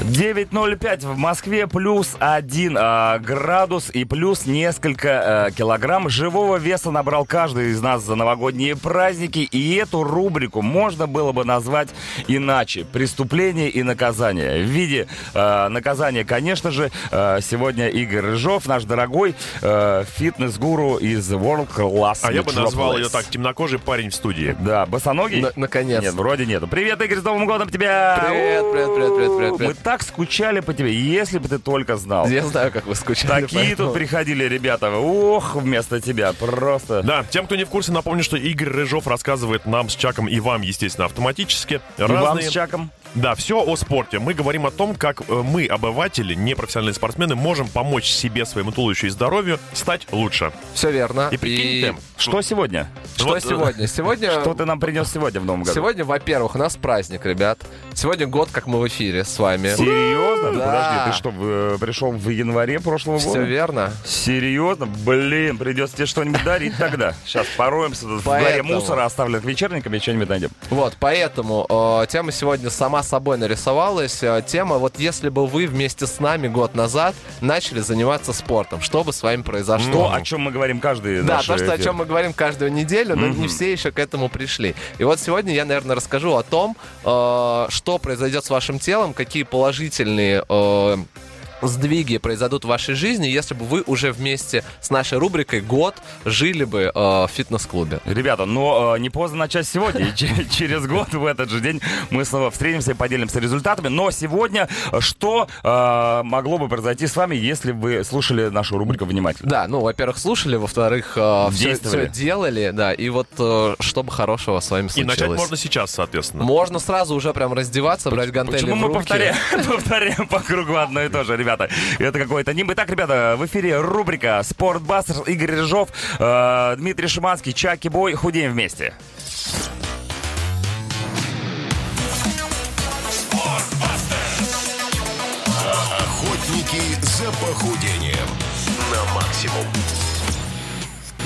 9.05 в Москве, плюс 1 э, градус и плюс несколько э, килограмм живого веса набрал каждый из нас за новогодние праздники. И эту рубрику можно было бы назвать иначе. Преступление и наказание. В виде э, наказания, конечно же, э, сегодня Игорь Рыжов, наш дорогой э, фитнес-гуру из World Class А я бы назвал ее так, темнокожий парень в студии. Да, босоногий? На- наконец. Нет, вроде нету. Привет, Игорь, с Новым годом тебя! Привет, привет, привет, привет, привет, Мы привет. Так скучали по тебе, если бы ты только знал. Я знаю, как вы скучали. Такие поэтому- тут приходили ребята. Ох, вместо тебя. Просто. Да, тем, кто не в курсе, напомню, что Игорь Рыжов рассказывает нам с Чаком и вам, естественно, автоматически. И вам разные- с Чаком. Да, все о спорте. Мы говорим о том, как э, мы, обыватели, непрофессиональные спортсмены, можем помочь себе, своему туловищу и здоровью стать лучше. Все верно. И прикиньте, Что сегодня? Что Вот, э, сегодня? Сегодня... Что ты нам принес сегодня в Новом году? Сегодня, во-первых, у нас праздник, ребят. Сегодня год, как мы в эфире с вами. Серьезно? Да. Подожди, ты что, э, пришел в январе прошлого Все года? верно. Серьезно? Блин, придется тебе что-нибудь дарить тогда. Сейчас пороемся в горе мусора, оставленных вечерниками, и что-нибудь найдем. Вот, поэтому тема сегодня сама собой нарисовалась. Э, тема, вот если бы вы вместе с нами год назад начали заниматься спортом, что бы с вами произошло? То, о чем мы говорим каждый Да, то, что, о чем мы говорим каждую неделю, но Мгм. не все еще к этому пришли. И вот сегодня я, наверное, расскажу о том, э, что произойдет с вашим телом, какие положительные э, сдвиги произойдут в вашей жизни, если бы вы уже вместе с нашей рубрикой год жили бы э, в фитнес-клубе. Ребята, но э, не поздно начать сегодня. И че- через год в этот же день мы снова встретимся и поделимся результатами. Но сегодня э, что э, могло бы произойти с вами, если бы вы слушали нашу рубрику внимательно? Да, ну, во-первых, слушали, во-вторых, все, Действовали. делали, да, и вот э, что бы хорошего с вами И случилось. начать можно сейчас, соответственно. Можно сразу уже прям раздеваться, брать гантели Почему в мы повторяем по кругу одно и то же, ребята? Это какой-то ним. Итак, ребята, в эфире рубрика «Спортбастер» Игорь Рыжов, э, Дмитрий Шиманский, Чаки Бой. Худеем вместе. Охотники за похудением на максимум.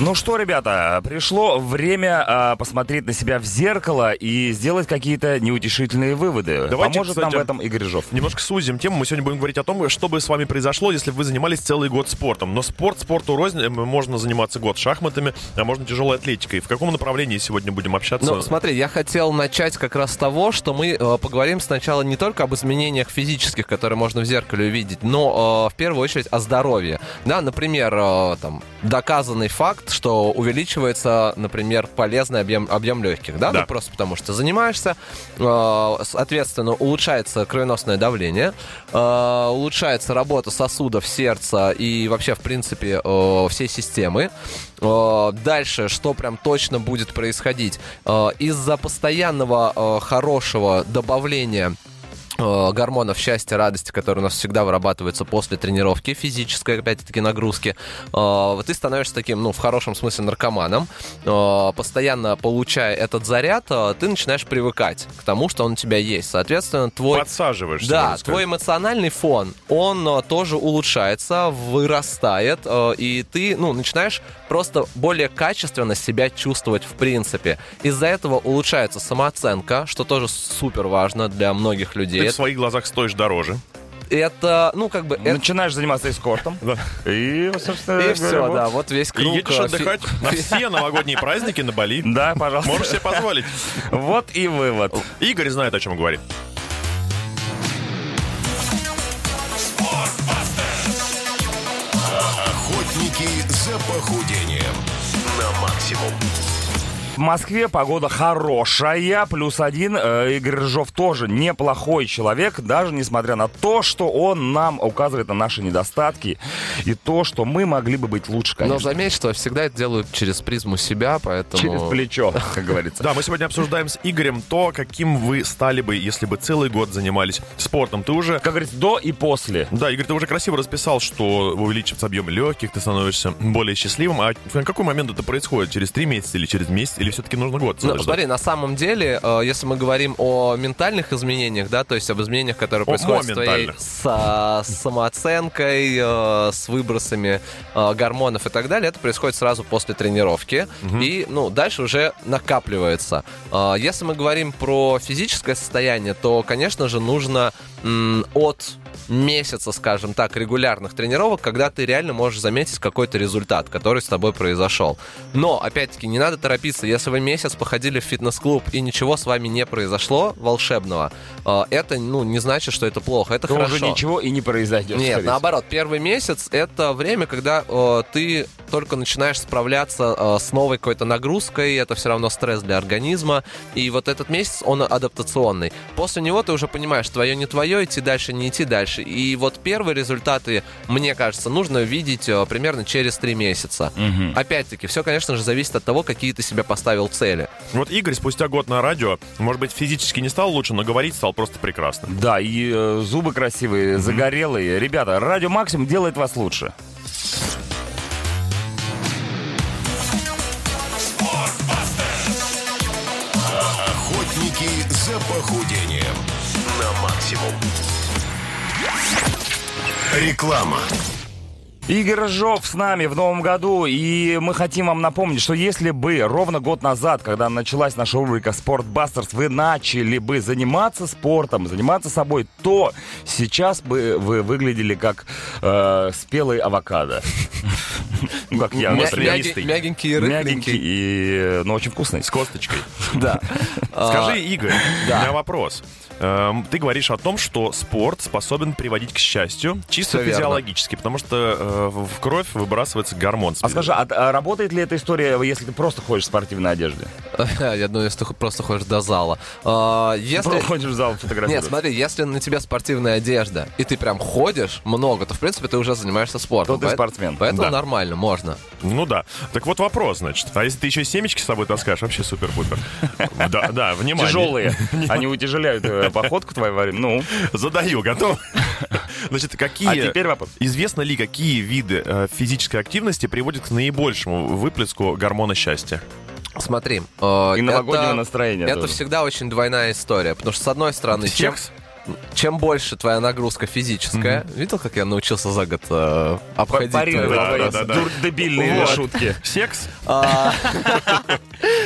Ну что, ребята, пришло время а, посмотреть на себя в зеркало и сделать какие-то неутешительные выводы. Давайте, Поможет нам кстати, в этом Игорь Рыжов. Немножко сузим тему. Мы сегодня будем говорить о том, что бы с вами произошло, если бы вы занимались целый год спортом. Но спорт спорту рознь. Э, Можно заниматься год шахматами, а можно тяжелой атлетикой. В каком направлении сегодня будем общаться? Ну, смотри, я хотел начать как раз с того, что мы э, поговорим сначала не только об изменениях физических, которые можно в зеркале увидеть, но э, в первую очередь о здоровье. Да, например, э, там, доказанный факт, что увеличивается, например, полезный объем, объем легких, да? Да. Ну, просто потому что занимаешься, э, соответственно, улучшается кровеносное давление, э, улучшается работа сосудов, сердца и вообще, в принципе, э, всей системы. Э, Дальше, что прям точно будет происходить? Э, Из-за постоянного э, хорошего добавления гормонов счастья, радости, которые у нас всегда вырабатываются после тренировки, физической, опять-таки, нагрузки, э, ты становишься таким, ну, в хорошем смысле, наркоманом. Э, Постоянно получая этот заряд, э, ты начинаешь привыкать к тому, что он у тебя есть. Соответственно, твой... Подсаживаешься. Да, твой эмоциональный фон, он э, тоже улучшается, вырастает, э, и ты, ну, начинаешь просто более качественно себя чувствовать в принципе. Из-за этого улучшается самооценка, что тоже супер важно для многих людей. В своих глазах стоишь дороже. Это, ну, как бы... это- Начинаешь заниматься эскортом. Да. И, собственно, И все, вот. да, вот весь И круг... едешь э, отдыхать фи- на все новогодние праздники на Бали. Да, пожалуйста. Можешь себе позволить. Вот и вывод. Игорь знает, о чем говорит. Охотники за похудением на максимум. В Москве погода хорошая, плюс один. Э, Игорь Рыжов тоже неплохой человек, даже несмотря на то, что он нам указывает на наши недостатки и то, что мы могли бы быть лучше, Но конечно. заметь, что всегда это делают через призму себя, поэтому... Через плечо, как говорится. Да, мы сегодня обсуждаем с Игорем то, каким вы стали бы, если бы целый год занимались спортом. Ты уже Как говорится, до и после. Да, Игорь, ты уже красиво расписал, что увеличивается объем легких, ты становишься более счастливым. А в какой момент это происходит? Через три месяца или через месяц, или Или все-таки нужно год? Ну, смотри, на самом деле, э, если мы говорим о ментальных изменениях, да, то есть об изменениях, которые О происходят с твоей с, с самооценкой, э, с выбросами э, гормонов и так далее, это происходит сразу после тренировки. И, ну, дальше уже накапливается. Если мы говорим про физическое состояние, то, конечно же, нужно от месяца, скажем так, регулярных тренировок, когда ты реально можешь заметить какой-то результат, который с тобой произошел. Но, опять-таки, не надо торопиться. Если вы месяц походили в фитнес-клуб и ничего с вами не произошло волшебного, э, это, ну, не значит, что это плохо. Это То хорошо. уже ничего и не произойдет. Нет, наоборот, первый месяц это время, когда э, ты только начинаешь справляться э, с новой какой-то нагрузкой, это все равно стресс для организма, и вот этот месяц он адаптационный. После него ты уже понимаешь, твое не твое, идти дальше, не идти дальше. И вот первые результаты, мне кажется, нужно видеть э, примерно через три месяца. Опять-таки, все, конечно же, зависит от того, какие ты себе поставил цели. Вот Игорь спустя год на радио, может быть, физически не стал лучше, но говорить стал просто прекрасно. Да, и э, зубы красивые, загорелые. Ребята, радио Максимум делает вас лучше. Похудением на максимум. Реклама. Игорь Рыжов с нами в новом году, и мы хотим вам напомнить, что если бы ровно год назад, когда началась наша рубрика «Спортбастерс», вы начали бы заниматься спортом, заниматься собой, то сейчас бы вы выглядели как э, спелый авокадо. Ну, как я, маслянистый. Мягенький и Мягенький и, э, ну, очень вкусный. С косточкой. Да. Скажи, Игорь, у меня вопрос. Эм, Ты говоришь о том, что спорт способен приводить к счастью, чисто верно. физиологически, потому что э, в кровь выбрасывается гормон. А скажи, а, а работает ли эта история, если ты просто ходишь в спортивной одежде? Я думаю, если ты просто ходишь до зала. А, Если... Ходишь в зал Нет, фотографировать? смотри, если на тебя спортивная одежда, и ты прям ходишь много, то, в принципе, ты уже занимаешься спортом. То ты спортсмен. Поэтому нормально, можно. Ну да. Так вот вопрос, значит. А если ты еще семечки с собой таскаешь, вообще супер-пупер. Да, да, внимание. Тяжелые. Они утяжеляют э, походку твою во время. Ну, Задаю, готов? Значит, какие... а теперь вопрос. Известно ли, какие виды э, физической активности приводят к наибольшему выплеску гормона счастья? Смотри. э, И новогоднего это- настроения Это тоже. всегда очень двойная история, потому что, с одной стороны, чем, Секс? Чем больше твоя нагрузка физическая, видел, как я научился за год э, обходить твои Парировать Да, твои да, да, да. дур- дебильные Вот. шутки. Секс?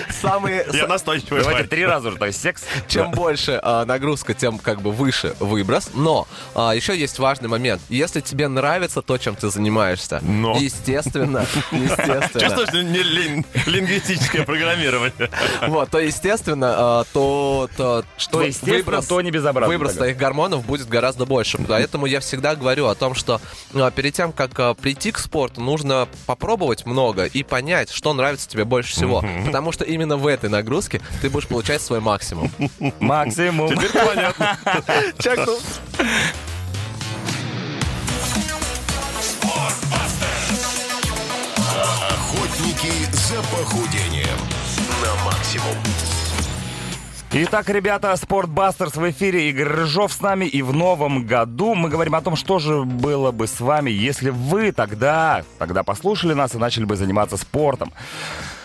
Самые, Я настойчивый Давайте три раза уже, то есть секс. чем больше а, нагрузка, тем как бы выше выброс. Но а, еще есть важный момент. Если тебе нравится то, чем ты занимаешься, Но. естественно, естественно, Чувствуешь, не лин- лингвистическое программирование. вот, то естественно, а, то, то Что естественно, то не безобразно. Выброс твоих гормонов будет гораздо больше. Поэтому я всегда говорю о том, что перед тем, как прийти к спорту, нужно попробовать много и понять, что нравится тебе больше всего. Потому что именно в этой нагрузке ты будешь получать свой максимум. Максимум. Теперь понятно. Чекнул. Охотники за похудением на максимум. Итак, ребята, Спортбастерс в эфире. Игорь Рыжов с нами. И в новом году мы говорим о том, что же было бы с вами, если вы тогда, тогда послушали нас и начали бы заниматься спортом.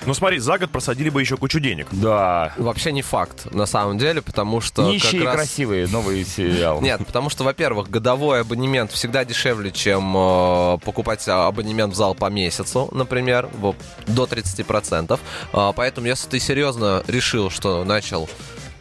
Ну смотри, за год просадили бы еще кучу денег. Да. Вообще не факт, на самом деле, потому что... Нищие как раз- красивые. Новый сериал. Нет, потому что, во-первых, годовой абонемент всегда дешевле, чем э, покупать а, абонемент в зал по месяцу, например, вот, до 30%. А, поэтому, если ты серьезно решил, что начал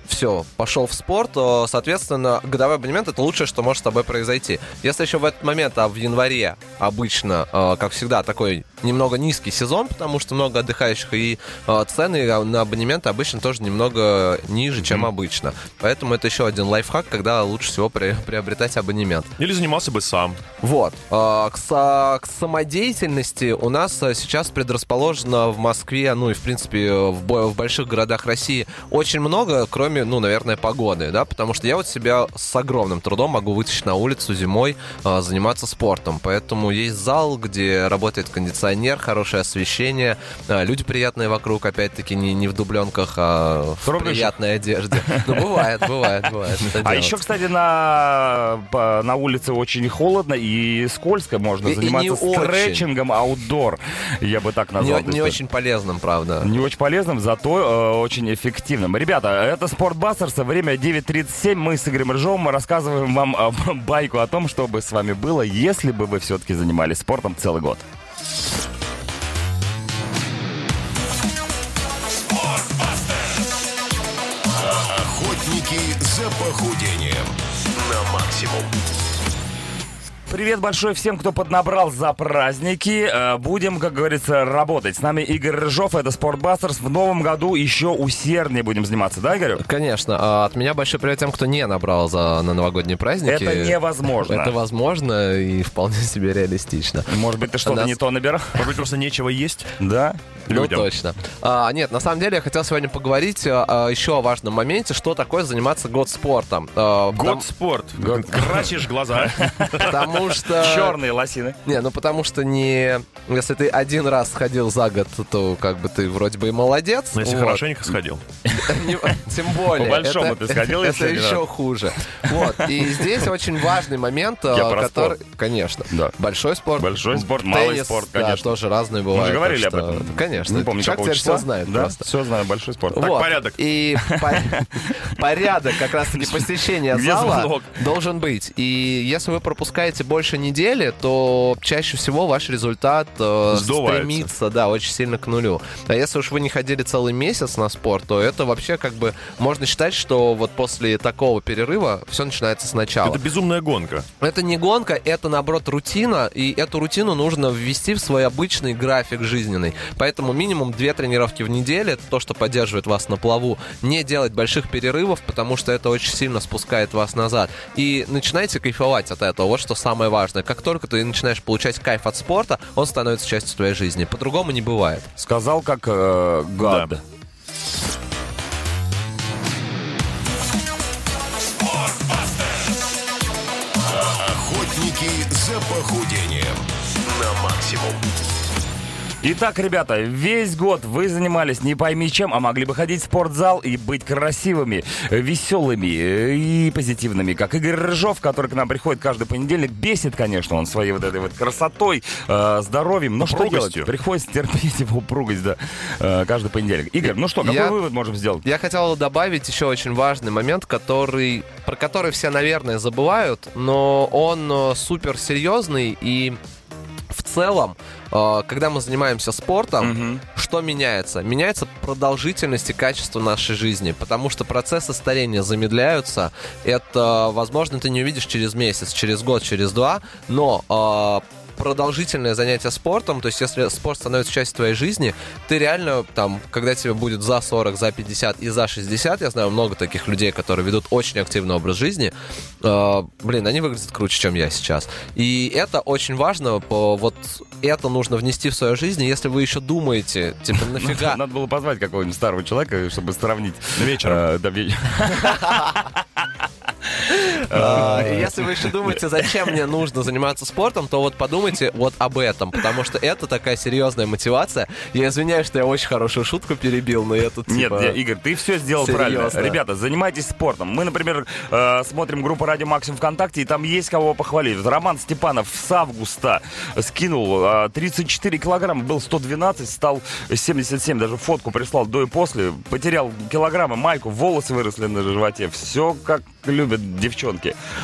все, пошел в спорт, то, соответственно, годовой абонемент это лучшее, что может с тобой произойти. Если еще в этот момент, а в январе обычно, э, как всегда, такой немного низкий сезон, потому что много отдыхающих, и э, цены на абонементы обычно тоже немного ниже, чем обычно. Поэтому это еще один лайфхак, когда лучше всего при- приобретать абонемент. Или занимался бы сам. Вот. А, К, к самодеятельности у нас сейчас предрасположено в Москве, ну и в принципе в, в больших городах России очень много, кроме, ну, наверное, погоды, да, потому что я вот себя с огромным трудом могу вытащить на улицу зимой, а, заниматься спортом. Поэтому есть зал, где работает кондиционер, хорошее освещение, а, люди приятные вокруг, опять-таки не, не в дубленках, а в Трогаешь? приятной одежде. Ну, бывает, бывает, бывает. А еще, кстати, на, на улице очень холодно и скользко. Можно И- и заниматься очень. стретчингом аутдор. Я бы так назвал. не, очень полезным, правда. Не очень полезным, зато э, очень эффективным. Ребята, это Спортбастерс, время 9.37. Мы с Игорем Рыжовым рассказываем вам э, байку о том, что бы с вами было, если бы вы все-таки занимались спортом целый год. Охотники за похудением на максимум. Привет большой всем, кто поднабрал за праздники. Э, Будем, как говорится, работать. С нами Игорь Рыжов, это Спортбастерс. В новом году еще усерднее будем заниматься, да, Игорь? Конечно. а От меня большой привет тем, кто не набрал за, на новогодние праздники. Это невозможно. Это возможно и вполне себе реалистично. Может быть, ты что-то Нас- не то набирал? Может быть, просто нечего есть? Да? Ну, точно. А, нет, на самом деле я хотел сегодня поговорить а, еще о важном моменте, что такое заниматься год спортом. А, Год спорт. Красишь глаза. Потому, потому что... Черные лосины. Не, ну потому что не... Если ты один раз сходил за год, то как бы ты вроде бы и молодец. Но если вот. хорошенько сходил. Тем более. По-большому это- ты сходил, Это еще хуже. Вот. И здесь очень важный момент, э, который... Конечно. Большой спорт. Большой спорт, малый спорт, конечно. тоже разные Мы бывают. же говорили об этом. Конечно. Не помню, Человек теперь все знает просто. все знаю, большой спорт. Так, порядок. И по- порядок как раз-таки посещения зала должен быть. И если вы пропускаете больше недели, то чаще всего ваш результат э, Сдувается. стремится, да, очень сильно к нулю. А если уж вы не ходили целый месяц на спорт, то это вообще как бы можно считать, что вот после такого перерыва все начинается сначала. Это безумная гонка. Это не гонка, это наоборот рутина, и эту рутину нужно ввести в свой обычный график жизненный. Поэтому минимум две тренировки в неделю, это то, что поддерживает вас на плаву. Не делать больших перерывов, потому что это очень сильно спускает вас назад. И начинайте кайфовать от этого. Вот что самое важное. Как только ты начинаешь получать кайф от спорта, он становится частью твоей жизни. По-другому не бывает. Сказал как э, гад. Да. Охотники за похудением на максимум. Итак, ребята, весь год вы занимались не пойми чем, а могли бы ходить в спортзал и быть красивыми, веселыми э, и позитивными, как Игорь Рыжов, который к нам приходит каждый понедельник. Бесит, конечно, он своей вот этой вот красотой, э, здоровьем. Но что делать? Приходится терпеть его упругость, да, э, каждый понедельник. Игорь, ну что, какой Я- вывод можем сделать? Я хотел добавить еще очень важный момент, который, про который все, наверное, забывают, но он супер серьезный и целом, э, когда мы занимаемся спортом, Мгм. что меняется? Меняется продолжительность и качество нашей жизни, потому что процессы старения замедляются. Это, возможно, ты не увидишь через месяц, через год, через два, но э, продолжительное занятие спортом, то есть если спорт становится частью твоей жизни, ты реально там, когда тебе будет за 40, за 50 и за 60, я знаю много таких людей, которые ведут очень активный образ жизни, э, блин, они выглядят круче, чем я сейчас. И это очень важно, по- вот это нужно внести в свою жизнь, если вы еще думаете, типа, нафига... Надо было позвать какого-нибудь старого человека, чтобы сравнить. Вечером. Э, да, вечером. А, Если вы еще думаете, зачем мне нужно заниматься спортом, то вот подумайте вот об этом, потому что это такая серьезная мотивация. Я извиняюсь, что я очень хорошую шутку перебил, но я тут Нет, типа... Игорь, ты все сделал правильно. Ребята, занимайтесь спортом. Мы, например, э, смотрим группу Радио Максимум ВКонтакте, и там есть кого похвалить. Роман Степанов с августа скинул э, 34 килограмма, был 112, стал 77, даже фотку прислал до и после. Потерял килограммы, майку, волосы выросли на животе. Все как любят девчонки.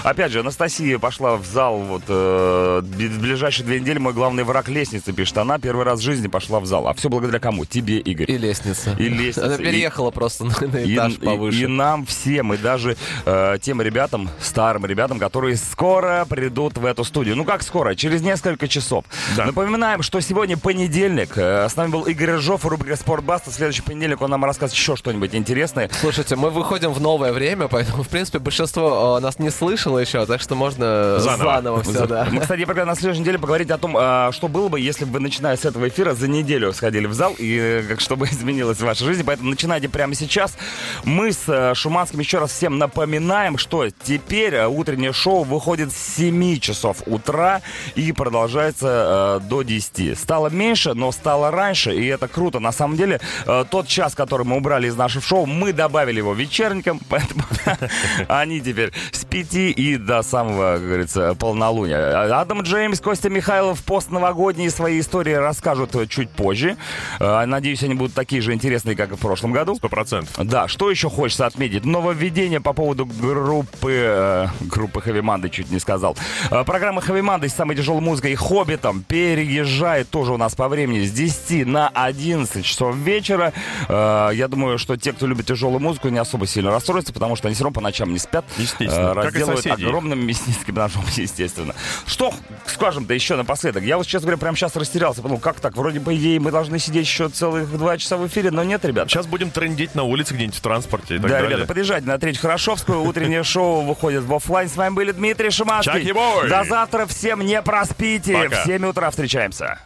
Опять же, Анастасия пошла в зал вот э, в ближайшие две недели. Мой главный враг лестницы, пишет она. Первый раз в жизни пошла в зал. А все благодаря кому? Тебе, Игорь. И лестница. И лестница, Она и- переехала просто на, на И, этаж и- повыше. и нам всем, и даже э, тем ребятам, старым ребятам, которые скоро придут в эту студию. Ну как скоро? Через несколько часов. Да. Напоминаем, что сегодня понедельник. Э, с нами был Игорь Рыжов, рубрика «Спортбаста». В следующий понедельник он нам расскажет еще что-нибудь интересное. Слушайте, мы выходим в новое время, поэтому, в принципе, большинство э, нас не слышало еще, так что можно Заново. заново, все, да. Мы, кстати, предлагаю на следующей неделе поговорить о том, а, что было бы, если бы вы, начиная с этого эфира, за неделю сходили в зал, и э, как чтобы изменилась ваша жизнь. Поэтому начинайте прямо сейчас. Мы с э, Шуманским еще раз всем напоминаем, что теперь э, утреннее шоу выходит с 7 часов утра и продолжается э, до 10. Стало меньше, но стало раньше, и это круто. На самом деле, э, тот час, который мы убрали из нашего шоу, мы добавили его вечерником, поэтому они теперь с 5 и до самого, как говорится, полнолуния. Адам Джеймс, Костя Михайлов постновогодние свои истории расскажут чуть позже. Э, Надеюсь, они будут такие же интересные, как и в прошлом году. Сто процентов. Да, что еще хочется отметить? Нововведение по поводу группы... э, группы Monday, чуть не сказал. Э, программа Heavy Monday с самой тяжелой музыкой и Хоббитом переезжает тоже у нас по времени с 10 на 11 часов вечера. Я думаю, что те, кто любит тяжелую музыку, не особо сильно расстроятся, потому что они все равно по ночам не спят. Естественно. Как соседи. огромным мясницким ножом, естественно. Что скажем-то еще напоследок? Я вот, честно говоря, прямо сейчас растерялся. Подумал, как так? Вроде, по идее, мы должны сидеть еще целых два часа в эфире, но нет, ребят. Сейчас будем трендить на улице где-нибудь в транспорте и так Да, далее. ребята, подъезжайте на Третью Хорошовскую. Утреннее шоу выходит в офлайн. С вами были Дмитрий Шиманский. До завтра. Всем не проспите. Пока. В 7 утра встречаемся.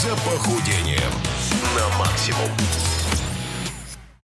За похудением на максимум.